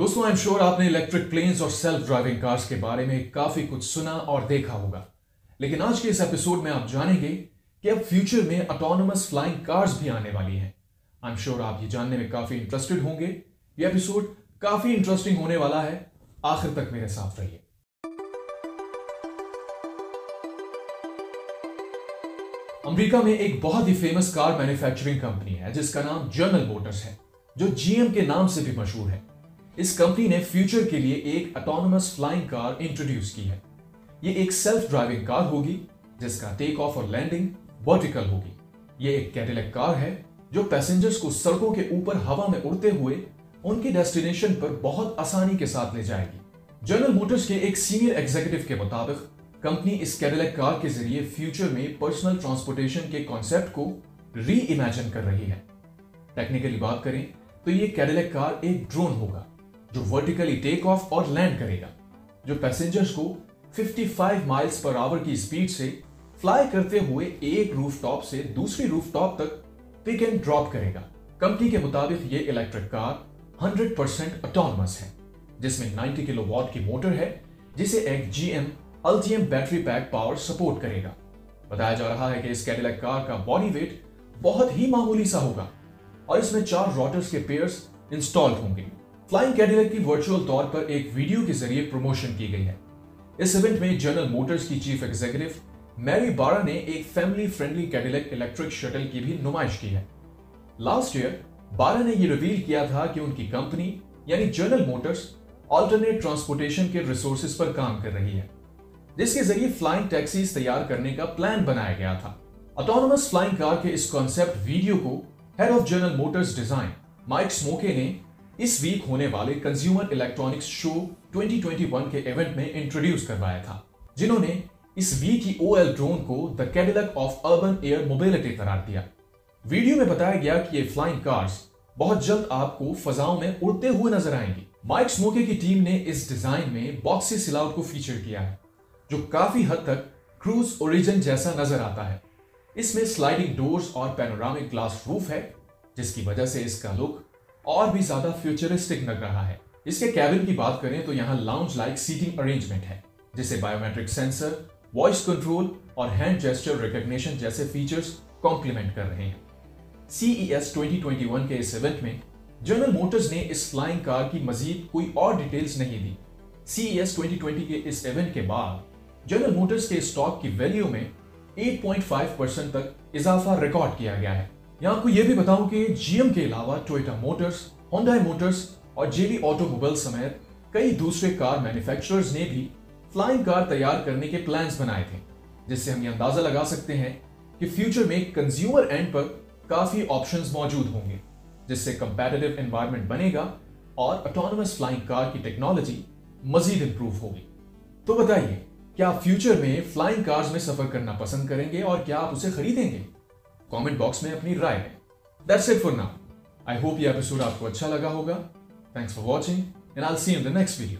دوستوں M sure آپ نے الیکٹرک پلینز اور سیلف ڈرائیونگ کارز کے بارے میں کافی کچھ سنا اور دیکھا ہوگا۔ لیکن آج کے اس ایپیسوڈ میں آپ جانیں گے کہ اب فیوچر میں اٹونومس فلائنگ کارز بھی آنے والی ہیں۔ ایم شور آپ یہ جاننے میں کافی انٹرسٹڈ ہوں گے۔ یہ ایپیسوڈ کافی انٹرسٹنگ ہونے والا ہے۔ آخر تک میرے ساتھ رہیے۔ امریکہ میں ایک بہت ہی فیمس کار مینوفیکچرنگ کمپنی ہے، جس کا نام جرنل موٹرز ہے، جو جی ایم کے نام سے بھی مشہور ہے۔ اس کمپنی نے فیوچر کے لیے ایک اٹونومس فلائنگ کار انٹروڈیوس کی ہے۔ یہ ایک سیلف ڈرائیونگ کار ہوگی، جس کا ٹیک آف اور لینڈنگ ورٹیکل ہوگی۔ یہ ایک کیڈیلیک کار ہے جو پیسنجرز کو سڑکوں کے اوپر ہوا میں اڑتے ہوئے ان کی ڈیسٹینیشن پر بہت آسانی کے ساتھ لے جائے گی۔ جنرل موٹرز کے ایک سینئر ایگزیکٹو کے مطابق، کمپنی اس کیڈیلیک کار کے ذریعے فیوچر میں پرسنل ٹرانسپورٹیشن کے کانسیپٹ کو ری امیجن کر رہی ہے۔ ٹیکنیکلی بات کریں، تو یہ کیڈیلیک کار ایک ڈرون ہوگا۔ جو ورٹیکلی ٹیک آف اور لینڈ کرے گا، جو پیسنجرز کو 55 مائلز پر آور کی سپیڈ سے فلائی کرتے ہوئے ایک روف ٹاپ سے دوسری روف ٹاپ تک پک اینڈ ڈراپ کرے گا۔ کمپنی کے مطابق یہ الیکٹرک کار 100% اٹونمس ہے، جس میں 90 کلو واٹ کی موٹر ہے، جسے ایک G M Ultium battery pack power support کرے گا۔ بتایا جا رہا ہے کہ اس کیڈیلیک کار کا باڈی ویٹ بہت ہی معمولی سا ہوگا اور اس میں چار روٹرز کے پیئرز انسٹال ہوں گے۔ فلائنگ کیڈیلیک کی ورچوئل طور پر ایک ویڈیو کے ذریعے پروموشن کی گئی ہے۔ اس ایونٹ میں جنرل موٹرز کی چیف ایگزیکٹو میری بارا نے ایک family friendly Cadillac electric shuttle کی بھی نمائش کی ہے۔ لاسٹ ایئر بارا نے یہ ریویل کیا تھا کہ ان کی کمپنی یعنی جنرل موٹرز آلٹرنیٹ ٹرانسپورٹیشن کے ریسورسز پر کام کر رہی ہے۔ جس کے ذریعے فلائنگ ٹیکسیز تیار کرنے کا پلان بنایا گیا تھا۔ اٹونومس فلائنگ کار کے اس کانسیپٹ ویڈیو کو head of General Motors design Mike Simcoe نے اس ویک ہونے والے کنزیومر الیکٹرانکس شو 2021 کے ایونٹ میں انٹروڈیوس کروایا تھا، جنہوں نے اس ویک کی او ایل ڈرون کو the Cadillac of urban air mobility قرار دیا۔ ویڈیو میں بتایا گیا کہ یہ فلائنگ کارز بہت جلد آپ کو فضاؤں میں اڑتے ہوئے نظر آئیں گی مائک سموکے کی ٹیم نے اس ڈیزائن میں باکسی سلاؤٹ کو فیچر کیا ہے، جو کافی حد تک کروز اوریجن جیسا نظر آتا ہے۔ اس میں سلائڈنگ ڈورز اور پینورامک گلاس روف ہے، جس کی وجہ سے اس کا لک اور بھی زیادہ فیوچرسٹک لگ رہا ہے۔ اس کے کیبن کی بات کریں تو یہاں لاؤنج لائک سیٹنگ ارینجمنٹ ہے، جسے بایومیٹرک سینسر وائس کنٹرول اور ہینڈ جیسچر ریکگنیشن جیسے فیچرز کمپلیمنٹ کر رہے ہیں۔ سی ای ایس 2021 کے اس ایونٹ میں جنرل موٹرز نے اس فلائنگ کار کی مزید کوئی اور ڈیٹیلز نہیں دی۔ سی ای ایس 2020 کے اس ایونٹ کے بعد جنرل موٹرز کے اسٹاک کی ویلیو میں 8.5% تک اضافہ ریکارڈ کیا گیا ہے۔ یہاں آپ کو یہ بھی بتاؤں کہ جی ایم کے علاوہ ٹویٹا موٹرز، ہونڈائی موٹرز اور جیلی آٹو موبائل سمیت کئی دوسرے کار مینوفیکچررز نے بھی فلائنگ کار تیار کرنے کے پلانز بنائے تھے، جس سے ہم یہ اندازہ لگا سکتے ہیں کہ فیوچر میں کنزیومر اینڈ پر کافی آپشنز موجود ہوں گے، جس سے کمپیٹیو انوائرمنٹ بنے گا اور اٹونومس فلائنگ کار کی ٹیکنالوجی مزید امپروو ہوگی۔ تو بتائیے، کیا آپ فیوچر میں فلائنگ کارز میں سفر کرنا پسند کریں گے اور کیا آپ اسے خریدیں گے؟ کامنٹ باکس میں اپنی رائے دیں that's it for now I hope یہ ایپیسوڈ آپ کو اچھا لگا ہوگا۔ Thanks for watching and I see in the next video